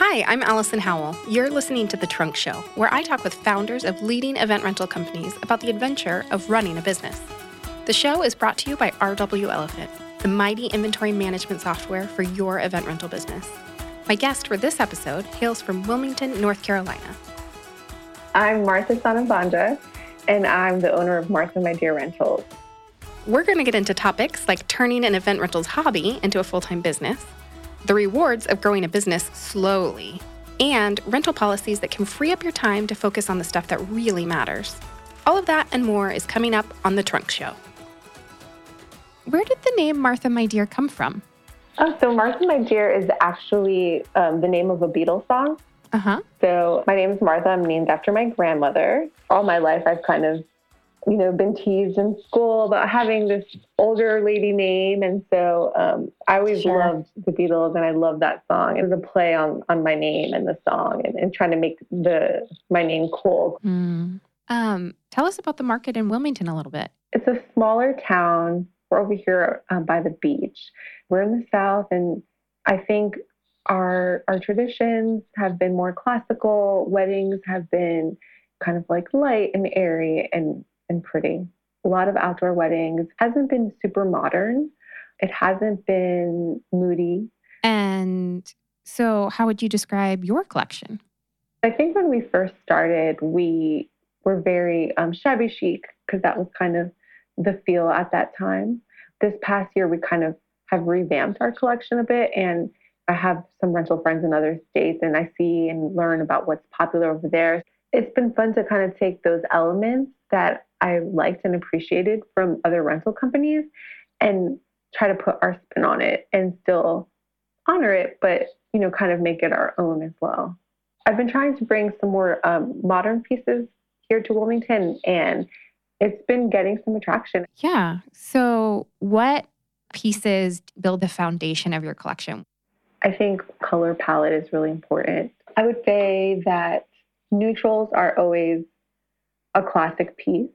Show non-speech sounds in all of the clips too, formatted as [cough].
Hi, I'm Allison Howell. You're listening to The Trunk Show, where I talk with founders of leading event rental companies about the adventure of running a business. The show is brought to you by RW Elephant, the mighty inventory management software for your event rental business. My guest for this episode hails from Wilmington, North Carolina. I'm Martha Sanabanja, and I'm the owner of Martha My Dear Rentals. We're going to get into topics like turning an event rentals hobby into a full time business the rewards of growing a business slowly, and rental policies that can free up your time to focus on the stuff that really matters. All of that and more is coming up on The Trunk Show. Where did the name Martha My Dear come from? Oh, so Martha My Dear is actually um, the name of a Beatles song. Uh huh. So my name is Martha. I'm named after my grandmother. All my life, I've kind of you know, been teased in school about having this older lady name. And so um, I always sure. loved the Beatles and I love that song. It was a play on, on my name and the song and, and trying to make the my name cool. Mm. Um, tell us about the market in Wilmington a little bit. It's a smaller town. We're over here uh, by the beach. We're in the South and I think our our traditions have been more classical. Weddings have been kind of like light and airy and and pretty. A lot of outdoor weddings. Hasn't been super modern. It hasn't been moody. And so, how would you describe your collection? I think when we first started, we were very um, shabby chic because that was kind of the feel at that time. This past year, we kind of have revamped our collection a bit, and I have some rental friends in other states, and I see and learn about what's popular over there. It's been fun to kind of take those elements that I liked and appreciated from other rental companies and try to put our spin on it and still honor it, but you know, kind of make it our own as well. I've been trying to bring some more um, modern pieces here to Wilmington, and it's been getting some attraction. Yeah. So, what pieces build the foundation of your collection? I think color palette is really important. I would say that neutrals are always a classic piece.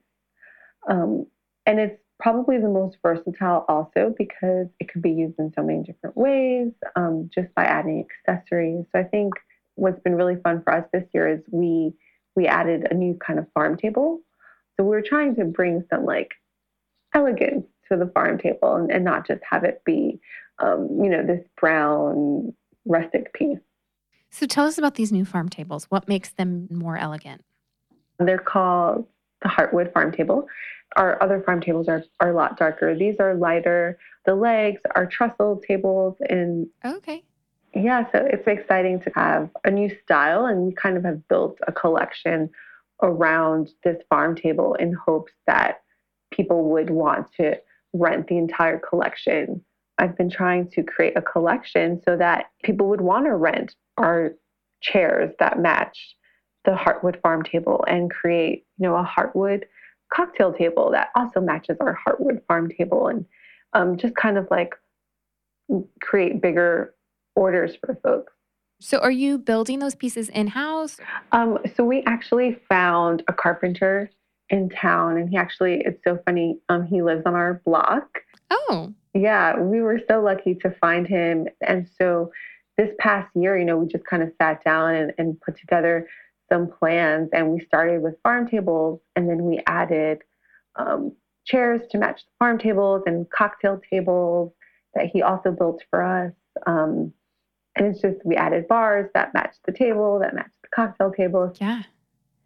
Um, and it's probably the most versatile also because it could be used in so many different ways um, just by adding accessories. So I think what's been really fun for us this year is we we added a new kind of farm table. So we were trying to bring some like elegance to the farm table and, and not just have it be um, you know this brown rustic piece. So tell us about these new farm tables. What makes them more elegant? They're called the Heartwood farm table. Our other farm tables are, are a lot darker. These are lighter. The legs are trestle tables and okay. Yeah, so it's exciting to have a new style and we kind of have built a collection around this farm table in hopes that people would want to rent the entire collection. I've been trying to create a collection so that people would want to rent our chairs that match the Heartwood farm table and create, you know, a Heartwood cocktail table that also matches our Heartwood farm table and um, just kind of like create bigger orders for folks. So, are you building those pieces in house? Um, so, we actually found a carpenter in town, and he actually, it's so funny, um, he lives on our block. Oh. Yeah, we were so lucky to find him. And so, this past year, you know, we just kind of sat down and, and put together some plans and we started with farm tables and then we added um, chairs to match the farm tables and cocktail tables that he also built for us. Um, and it's just we added bars that matched the table, that matched the cocktail table. Yeah.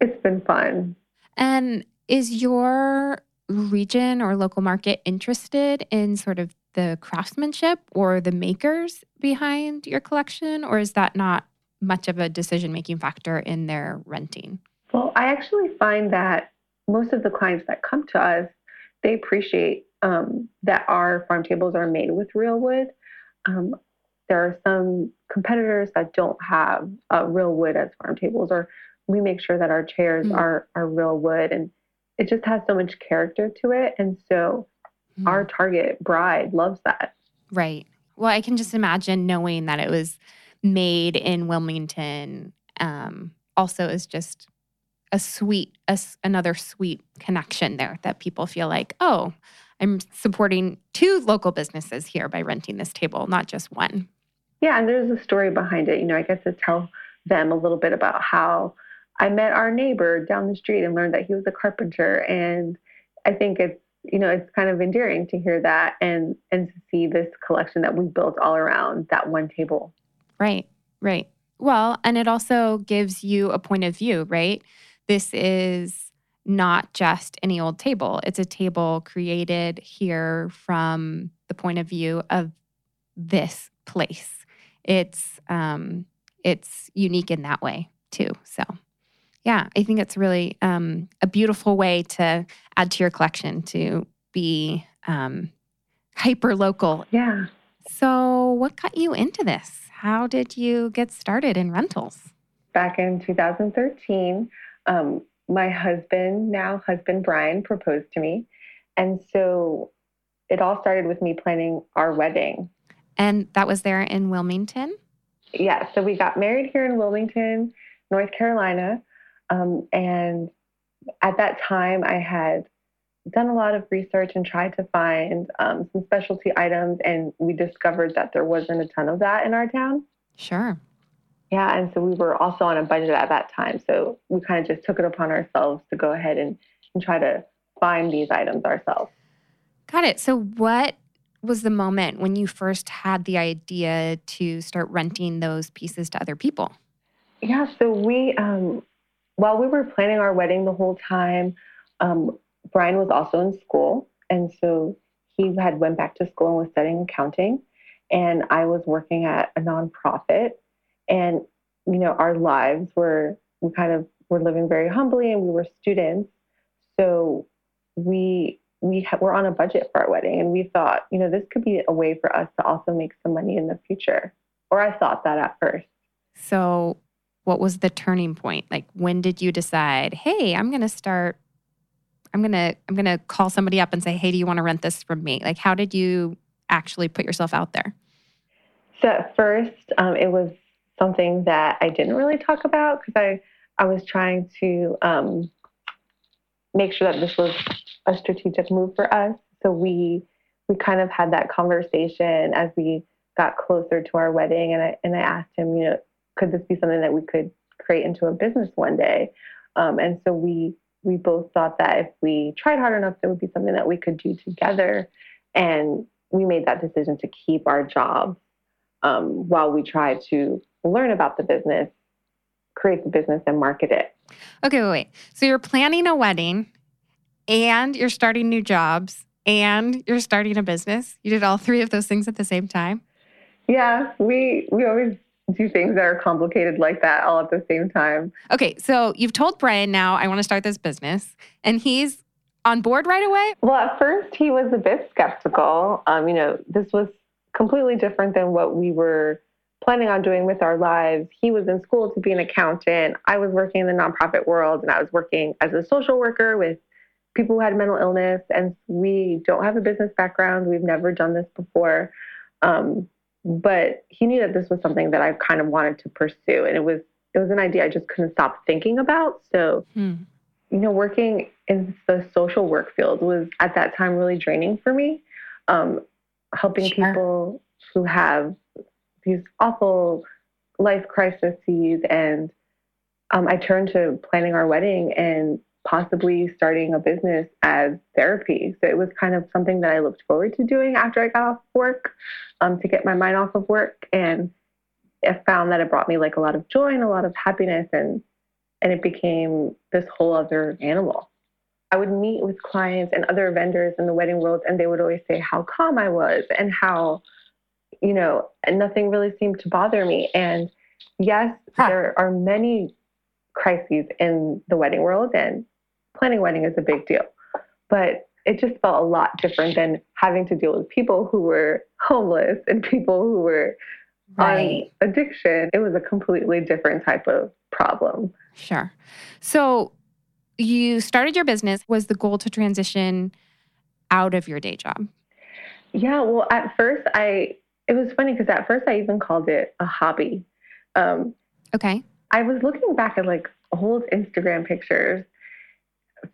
It's been fun. And is your region or local market interested in sort of the craftsmanship or the makers behind your collection, or is that not much of a decision making factor in their renting? Well, I actually find that most of the clients that come to us, they appreciate um, that our farm tables are made with real wood. Um, there are some competitors that don't have uh, real wood as farm tables, or we make sure that our chairs mm. are are real wood, and it just has so much character to it. And so, mm. our target bride loves that. Right. Well, I can just imagine knowing that it was made in Wilmington um, also is just a sweet, a, another sweet connection there that people feel like, oh, I'm supporting two local businesses here by renting this table, not just one. Yeah, and there's a story behind it. You know, I get to tell them a little bit about how I met our neighbor down the street and learned that he was a carpenter. And I think it's, you know, it's kind of endearing to hear that and and to see this collection that we built all around that one table. Right, right. Well, and it also gives you a point of view, right? This is not just any old table. It's a table created here from the point of view of this place. It's um, it's unique in that way too. So, yeah, I think it's really um, a beautiful way to add to your collection to be um, hyper local. Yeah. So, what got you into this? How did you get started in rentals? Back in 2013, um, my husband, now husband Brian, proposed to me. And so it all started with me planning our wedding. And that was there in Wilmington? Yeah. So we got married here in Wilmington, North Carolina. Um, and at that time, I had done a lot of research and tried to find um, some specialty items. And we discovered that there wasn't a ton of that in our town. Sure. Yeah, and so we were also on a budget at that time. So we kind of just took it upon ourselves to go ahead and, and try to find these items ourselves. Got it. So, what was the moment when you first had the idea to start renting those pieces to other people? Yeah, so we, um, while we were planning our wedding the whole time, um, Brian was also in school, and so he had went back to school and was studying accounting, and I was working at a nonprofit and, you know, our lives were, we kind of were living very humbly and we were students. So we, we ha- were on a budget for our wedding and we thought, you know, this could be a way for us to also make some money in the future. Or I thought that at first. So, what was the turning point? Like, when did you decide, hey, I'm going to start? I'm to I'm to call somebody up and say, "Hey, do you want to rent this from me?" Like how did you actually put yourself out there? So at first, um, it was something that I didn't really talk about because I, I was trying to um, make sure that this was a strategic move for us. So we we kind of had that conversation as we got closer to our wedding, and I and I asked him, you know, could this be something that we could create into a business one day? Um, and so we we both thought that if we tried hard enough, it would be something that we could do together, and we made that decision to keep our jobs um, while we tried to learn about the business, create the business, and market it. Okay, wait, wait. So you're planning a wedding and you're starting new jobs and you're starting a business. You did all three of those things at the same time? Yeah, we we always do things that are complicated like that all at the same time. Okay, so you've told Brian now I want to start this business and he's on board right away? Well, at first he was a bit skeptical. Um, you know, this was completely different than what we were planning on doing with our lives. He was in school to be an accountant. I was working in the nonprofit world and I was working as a social worker with people who had mental illness. And we don't have a business background. We've never done this before. Um, but he knew that this was something that I kind of wanted to pursue. And it was it was an idea I just couldn't stop thinking about. So, hmm. you know, working in the social work field was at that time really draining for me. Um, helping sure. people who have these awful life crises and um, I turned to planning our wedding and possibly starting a business as therapy. So it was kind of something that I looked forward to doing after I got off work um, to get my mind off of work. And I found that it brought me like a lot of joy and a lot of happiness and and it became this whole other animal. I would meet with clients and other vendors in the wedding world and they would always say how calm I was and how you know, and nothing really seemed to bother me. And yes, huh. there are many crises in the wedding world, and planning a wedding is a big deal. But it just felt a lot different than having to deal with people who were homeless and people who were right. on addiction. It was a completely different type of problem. Sure. So you started your business. Was the goal to transition out of your day job? Yeah, well, at first I it was funny because at first I even called it a hobby. Um, okay. I was looking back at like old Instagram pictures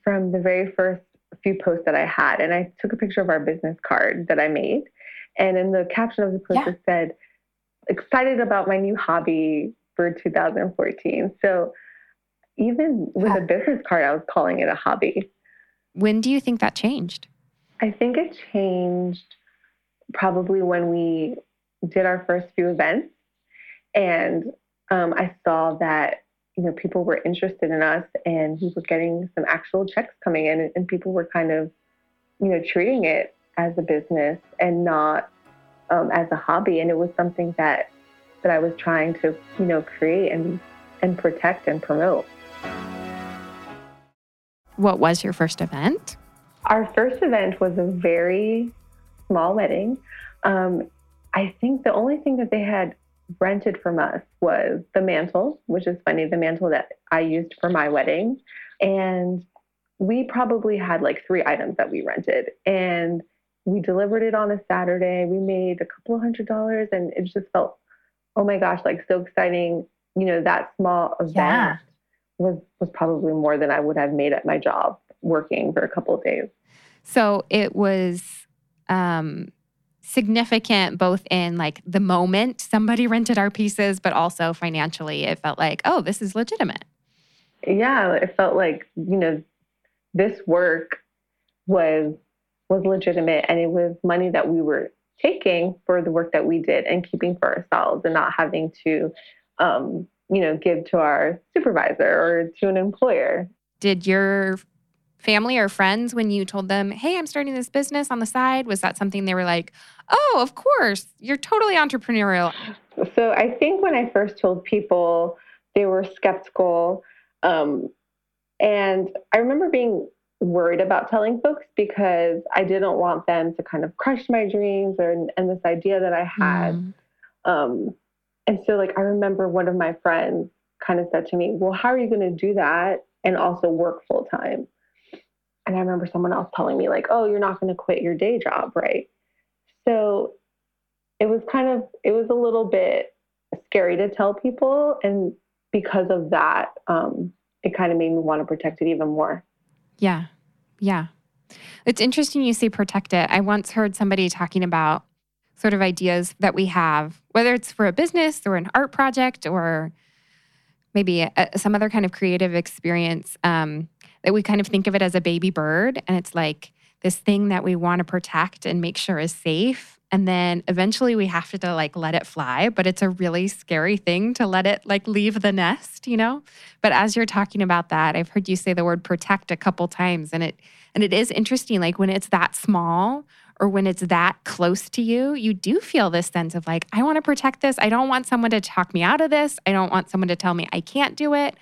from the very first few posts that I had, and I took a picture of our business card that I made. And in the caption of the post, yeah. it said, excited about my new hobby for 2014. So even with a business card, I was calling it a hobby. When do you think that changed? I think it changed probably when we did our first few events. And um, I saw that, you know, people were interested in us and we were getting some actual checks coming in and people were kind of, you know, treating it as a business and not um, as a hobby. And it was something that, that I was trying to, you know, create and, and protect and promote. What was your first event? Our first event was a very small wedding. Um, I think the only thing that they had rented from us was the mantle, which is funny, the mantle that I used for my wedding. And we probably had like three items that we rented. And we delivered it on a Saturday. We made a couple of hundred dollars and it just felt, oh my gosh, like so exciting. You know, that small event yeah. was was probably more than I would have made at my job working for a couple of days. So it was um significant both in like the moment somebody [laughs] rented our pieces, but also financially. It felt like, oh, this is legitimate. Yeah, it felt like, you know, this work was was legitimate and it was money that we were taking for the work that we did and keeping for ourselves and not having to um, you know, give to our supervisor or to an employer. Did your family or friends when you told them, hey, I'm starting this business on the side? Was that something they were like, oh, of course, you're totally entrepreneurial? So I think when I first told people, they were skeptical. Um, and I remember being worried about telling folks because I didn't want them to kind of crush my dreams or and this idea that I had. Mm. Um, and so like I remember one of my friends kind of said to me, "Well, how are you going to do that and also work full time?" And I remember someone else telling me, like, oh, you're not going to quit your day job, right? So it was kind of, it was a little bit scary to tell people. And because of that, um, it kind of made me want to protect it even more. Yeah. Yeah. It's interesting you say protect it. I once heard somebody talking about sort of ideas that we have, whether it's for a business or an art project or maybe a, some other kind of creative experience. Um, that we kind of think of it as a baby bird and it's like this thing that we want to protect and make sure is safe. And then eventually we have to like let it fly but it's a really scary thing to let it like leave the nest you know? But as you're talking about that i've heard you say the word protect a couple times and it and it is interesting like when it's that small or when it's that close to you you do feel this sense of like i want to protect this. I don't want someone to talk me out of this. I don't want someone to tell me i can't do it.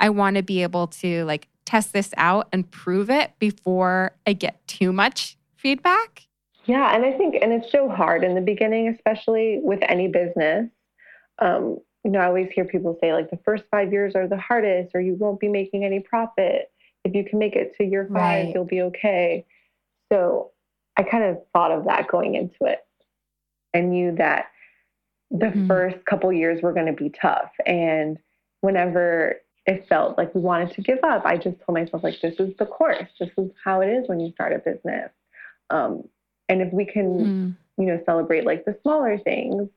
I want to be able to like test this out and prove it before I get too much feedback? Yeah, and I think, and it's so hard in the beginning, especially with any business. Um, you know, I always hear people say like the first five years are the hardest, or you won't be making any profit. If you can make it to year five, right. you'll be okay. So I kind of thought of that going into it. I knew that the mm-hmm. first couple years were going to be tough. And whenever it felt like we wanted to give up. I just told myself, like, this is the course. This is how it is when you start a business. Um, and if we can, mm. you know, celebrate like the smaller things,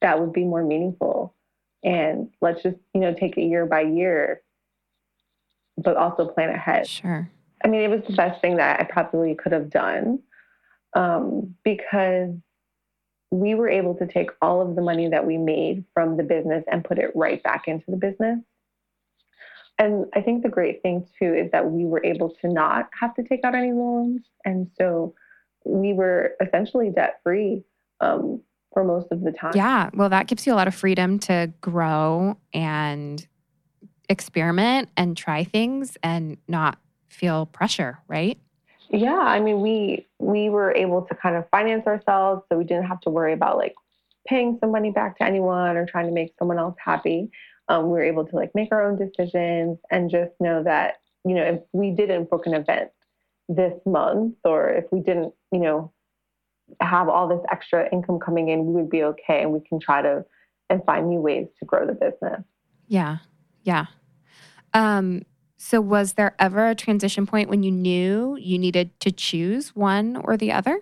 that would be more meaningful. And let's just, you know, take it year by year, but also plan ahead. Sure. I mean, it was the best thing that I probably could have done um, because we were able to take all of the money that we made from the business and put it right back into the business. And I think the great thing too is that we were able to not have to take out any loans. And so we were essentially debt free um, for most of the time. Yeah. Well, that gives you a lot of freedom to grow and experiment and try things and not feel pressure, right? Yeah, I mean, we we were able to kind of finance ourselves, so we didn't have to worry about like paying some money back to anyone or trying to make someone else happy um, we were able to like make our own decisions and just know that you know if we didn't book an event this month or if we didn't you know have all this extra income coming in we would be okay and we can try to and find new ways to grow the business. Yeah. Yeah. Um so was there ever a transition point when you knew you needed to choose one or the other?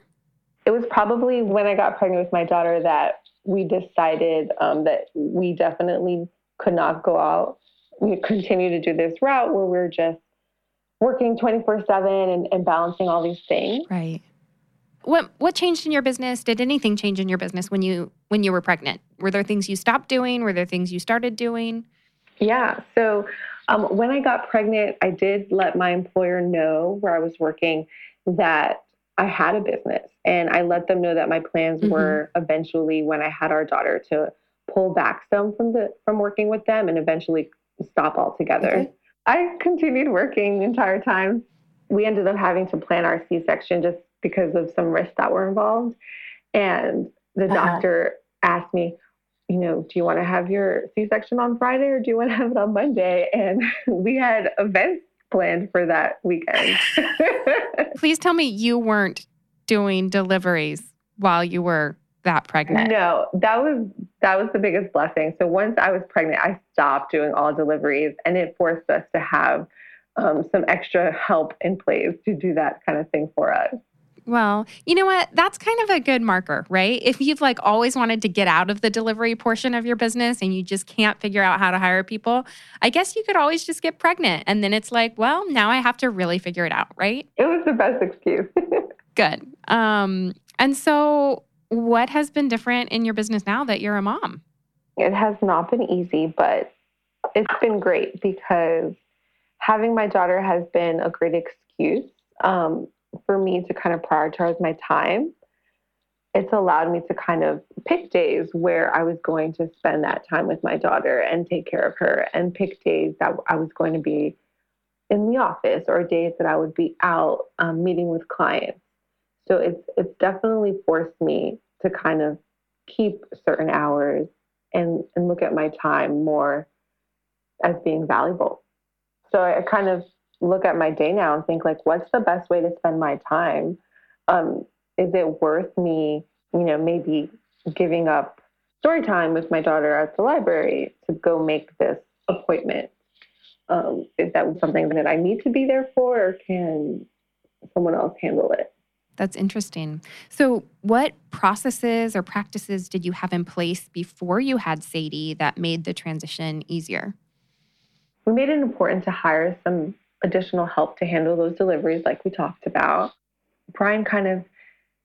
It was probably when i got pregnant with my daughter that we decided um, that we definitely could not go out. We [laughs] continue to do this route where we're just working 24 7 and balancing all these things. Right. What what changed in your business? Did anything change in your business when you when you were pregnant? Were there things you stopped doing? Were there things you started doing? Yeah. So um, when I got pregnant, I did let my employer know where I was working that I had a business, and I let them know that my plans mm-hmm. were eventually when I had our daughter to pull back some from the from working with them and eventually stop altogether. Okay. I continued working the entire time. We ended up having to plan our C-section just because of some risks that were involved. And the uh-huh. doctor asked me, you know, do you want to have your C section on Friday or do you want to have it on Monday? And [laughs] we had events planned for that weekend. [laughs] Please tell me you weren't doing deliveries while you were that pregnant. No, that was that was the biggest blessing. So once I was pregnant, I stopped doing all deliveries and it forced us to have um, some extra help in place to do that kind of thing for us. Well, you know what? That's kind of a good marker, right? If you've like always wanted to get out of the delivery portion of your business and you just can't figure out how to hire people, I guess you could always just get pregnant. And then it's like, well, now I have to really figure it out, right? It was the best excuse. [laughs] good. Um, and so, what has been different in your business now that you're a mom? It has not been easy, but it's been great because having my daughter has been a great excuse. Um, for me to kind of prioritize my time, it's allowed me to kind of pick days where I was going to spend that time with my daughter and take care of her, and pick days that I was going to be in the office or days that I would be out um, meeting with clients. So it's it's definitely forced me to kind of keep certain hours and and look at my time more as being valuable. So I kind of look at my day now and think like, what's the best way to spend my time? Um, is it worth me, you know, maybe giving up story time with my daughter at the library to go make this appointment? Um, is that something that I need to be there for, or can someone else handle it? That's interesting. So, what processes or practices did you have in place before you had Sadie that made the transition easier? We made it important to hire some additional help to handle those deliveries, like we talked about. Brian kind of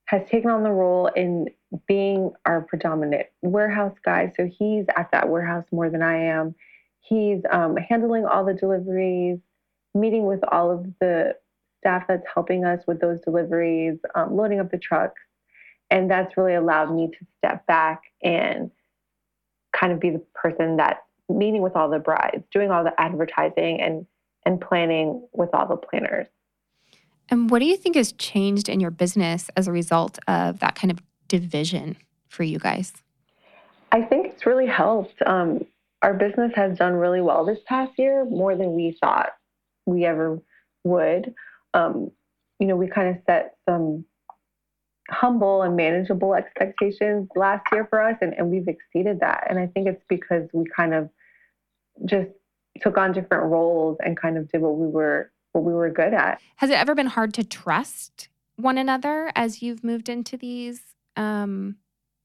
has taken on the role in being our predominant warehouse guy. So he's at that warehouse more than I am. He's um, handling all the deliveries, meeting with all of the staff that's helping us with those deliveries, um, loading up the trucks. And that's really allowed me to step back and kind of be the person that meeting with all the brides, doing all the advertising and and planning with all the planners. And what do you think has changed in your business as a result of that kind of division for you guys? I think it's really helped. Um, our business has done really well this past year, more than we thought we ever would. Um, you know, we kind of set some humble and manageable expectations last year for us, and, and we've exceeded that. And I think it's because we kind of just took on different roles and kind of did what we were what we were good at. Has it ever been hard to trust one another as you've moved into these um,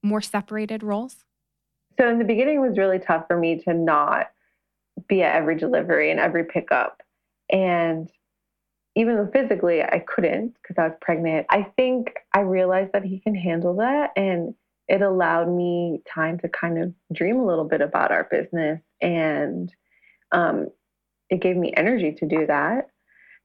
more separated roles? So in the beginning, it was really tough for me to not be at every delivery and every pickup, and even though physically I couldn't because I was pregnant, I think I realized that he can handle that and it allowed me time to kind of dream a little bit about our business and um, it gave me energy to do that.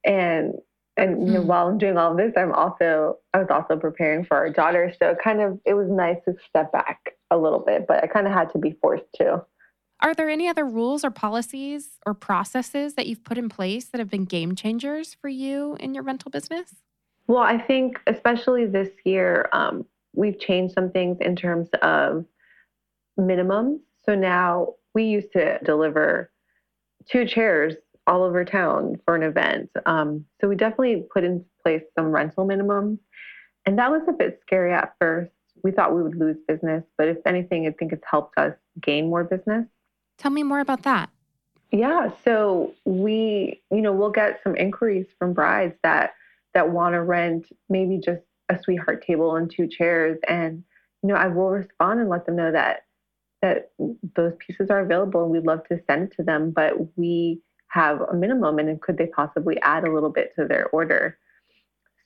And and you know, mm. while I'm doing all this, I'm also I was also preparing for our daughter. So kind of it was nice to step back a little bit, but I kind of had to be forced to. Are there any other rules or policies or processes that you've put in place that have been game changers for you in your rental business? Well, I think especially this year, um, we've changed some things in terms of minimums. So now we used to deliver two chairs all over town for an event. Um, so we definitely put in place some rental minimums. And that was a bit scary at first. We thought we would lose business, but if anything, I think it's helped us gain more business. Tell me more about that. Yeah, so we, you know, we'll get some inquiries from brides that that want to rent maybe just a sweetheart table and two chairs and you know, I will respond and let them know that that those pieces are available and we'd love to send it to them, but we have a minimum and could they possibly add a little bit to their order?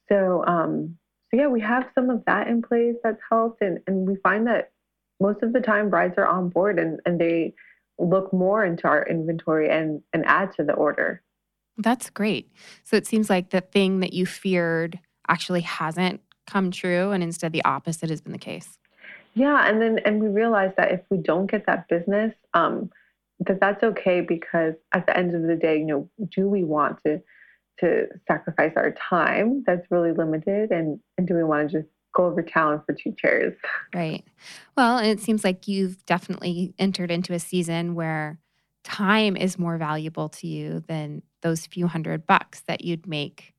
So um, so yeah, we have some of that in place that's helped and, and we find that most of the time brides are on board and, and they look more into our inventory and, and add to the order. That's great. So it seems like the thing that you feared actually hasn't come true and instead the opposite has been the case. Yeah, and then and we realized that if we don't get that business, um, that that's okay because at the end of the day, you know, do we want to to sacrifice our time that's really limited and and do we want to just go over town for two chairs? Right. Well, and it seems like you've definitely entered into a season where time is more valuable to you than those few hundred bucks that you'd make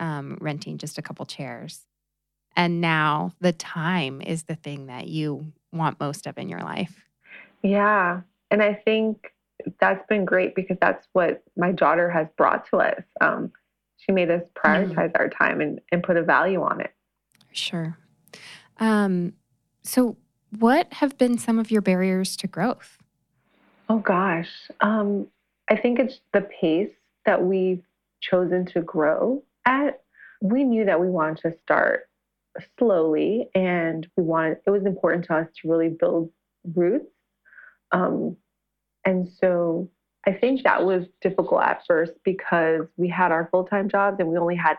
um, renting just a couple chairs. And now the time is the thing that you want most of in your life. Yeah. And I think that's been great because that's what my daughter has brought to us. Um, she made us prioritize mm. our time and, and put a value on it. Sure. Um, so, what have been some of your barriers to growth? Oh, gosh. Um, I think it's the pace that we've chosen to grow at. We knew that we wanted to start slowly and we wanted, it was important to us to really build roots. Um, and so I think that was difficult at first because we had our full time jobs and we only had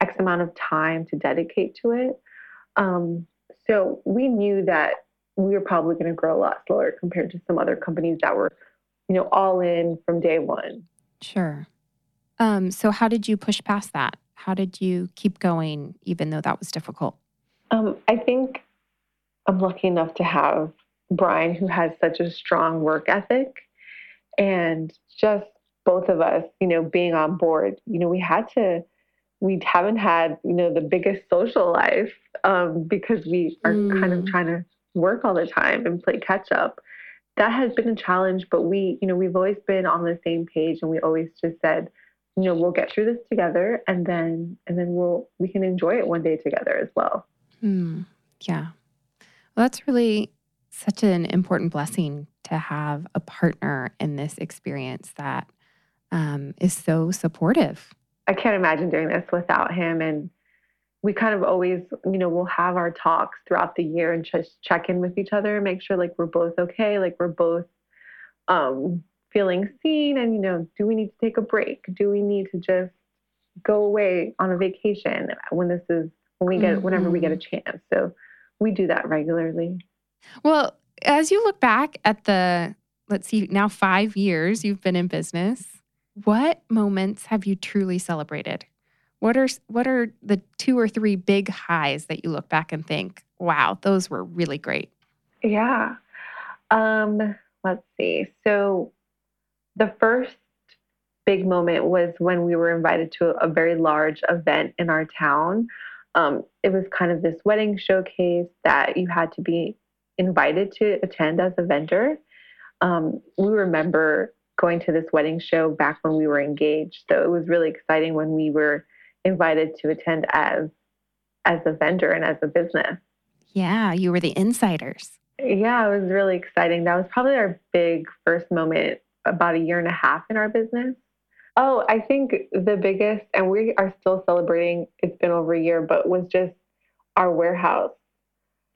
X amount of time to dedicate to it. Um, so we knew that we were probably going to grow a lot slower compared to some other companies that were, you know, all in from day one. Sure. Um, so how did you push past that? How did you keep going even though that was difficult? Um, I think I'm lucky enough to have Brian, who has such a strong work ethic, and just both of us, you know, being on board. You know, we had to. We haven't had, you know, the biggest social life um, because we are mm. kind of mm. trying to work all the time and play catch up. That has been a challenge, but we, you know, we've always been on the same page, and we always just said, you know, we'll get through this together, and then, and then we'll, we can enjoy it one day together as well. Mm. Yeah. Well, that's really such an important blessing to have a partner in this experience that um, is so supportive. I can't imagine doing this without him. And we kind of always, you know, we'll have our talks throughout the year and just check in with each other, and make sure like we're both okay, like we're both um, feeling seen. And, you know, do we need to take a break? Do we need to just go away on a vacation when this is, when we get, mm-hmm. whenever we get a mm-hmm. chance? So we do that regularly. Well, as you look back at the, let's see, now five years you've been in business, what moments have you truly celebrated? What are what are the two or three big highs that you look back and think, wow, those were really great? Yeah. Um, let's see. So the first big moment was when we were invited to a very large event in our town. Um, it was kind of this wedding showcase that you had to be invited to attend as a vendor. Um, we remember going to this wedding show back when we were engaged. So it was really exciting when we were invited to attend as as a vendor and as a business. Yeah, you were the insiders. Yeah, it was really exciting. That was probably our big first moment about a year and a half in our business. Oh, I think the biggest, and we are still celebrating, it's been over a year, but was just our warehouse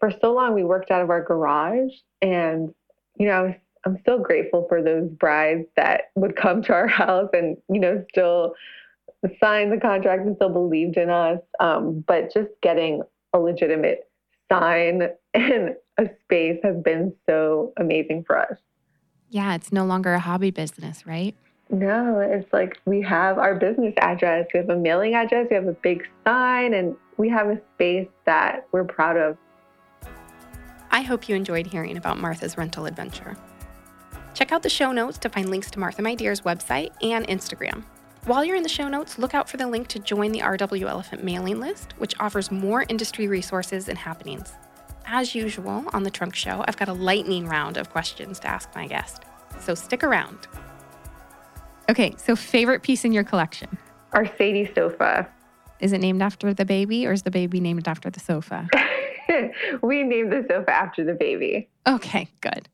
for so long we worked out of our garage and you know i'm still grateful for those brides that would come to our [laughs] house and you know still sign the contract and still believed in us um, but just getting a legitimate sign [laughs] and a space has been so amazing for us yeah it's no longer a hobby business right no, it's like we have our business address, we have a mailing address, we have a big sign, and we have a space that we're proud of. I hope you enjoyed hearing about Martha's rental adventure. Check out the show notes to find links to Martha My Dear's website and Instagram. While you're in the show notes, look out for the link to join the RW Elephant mailing list, which offers more industry resources and happenings. As usual on the Trunk Show, I've got a lightning round of questions to ask my guest. So stick around. Okay, so favorite piece in your collection? Our Sadie sofa. Is it named after the baby or is the baby named after the sofa? [laughs] [laughs] we named the sofa after the baby. Okay, good.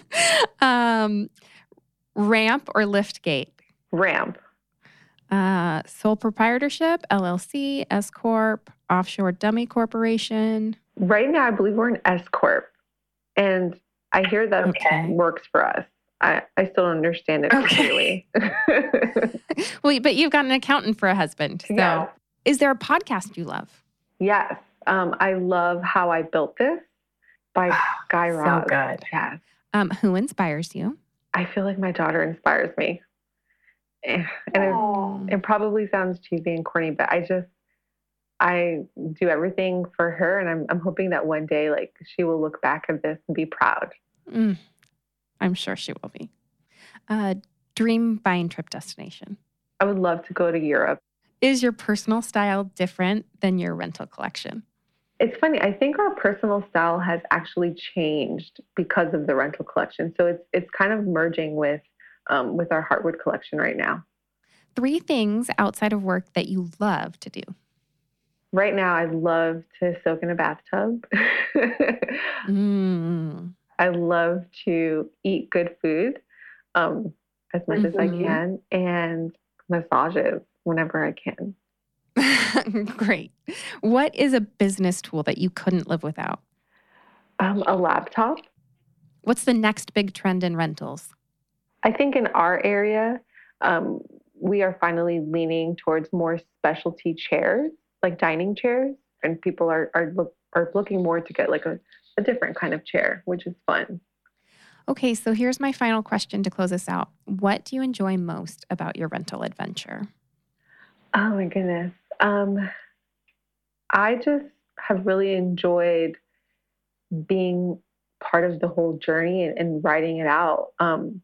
[laughs] um, ramp or lift gate? Ramp. Uh, sole proprietorship, LLC, S Corp, offshore dummy corporation. Right now, I believe we're an S Corp. And I hear that Okay. works for us. I, I still don't understand it Okay. completely. [laughs] Well, but you've got an accountant for a husband. So, Yeah. is there a podcast you love? Yes. Um, I love How I Built This by Guy Raz. so good. Yes. Um, who inspires you? I feel like my daughter inspires me. Eh, And it, it probably sounds cheesy and corny, but I just, I do everything for her. And I'm, I'm hoping that one day, like, she will look back at this and be proud. Mm, I'm sure she will be. Uh, dream buying trip destination. I would love to go to Europe. Is your personal style different than your rental collection? It's funny. I think our personal style has actually changed because of the rental collection. So it's it's kind of merging with um, with our Heartwood collection right now. Three things outside of work that you love to do. Right now, I love to soak in a bathtub. Mm. [laughs] I love to eat good food um, as much as I Mhm. can and massages whenever I can. [laughs] Great. What is a business tool that you couldn't live without? Um, a laptop. What's the next big trend in rentals? I think in our area, um, we are finally leaning towards more specialty chairs, like dining chairs, and people are are, look, are looking more to get like a, a different kind of chair, which is fun. Okay, so here's my final question to close us out. What do you enjoy most about your rental adventure? Oh my goodness. Um, I just have really enjoyed being part of the whole journey and, and writing it out. Um,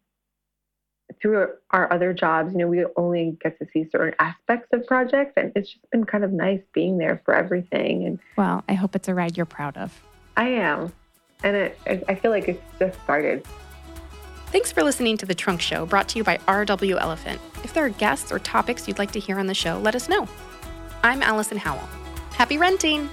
through our other jobs, you know, we only get to see certain aspects of projects, and it's just been kind of nice being there for everything. And Well, I hope it's a ride you're proud of. I am, and it, I I feel like it's just started. Thanks for listening to The Trunk Show, brought to you by RW Elephant. If there are guests or topics you'd like to hear on the show, let us know. I'm Allison Howell. Happy renting!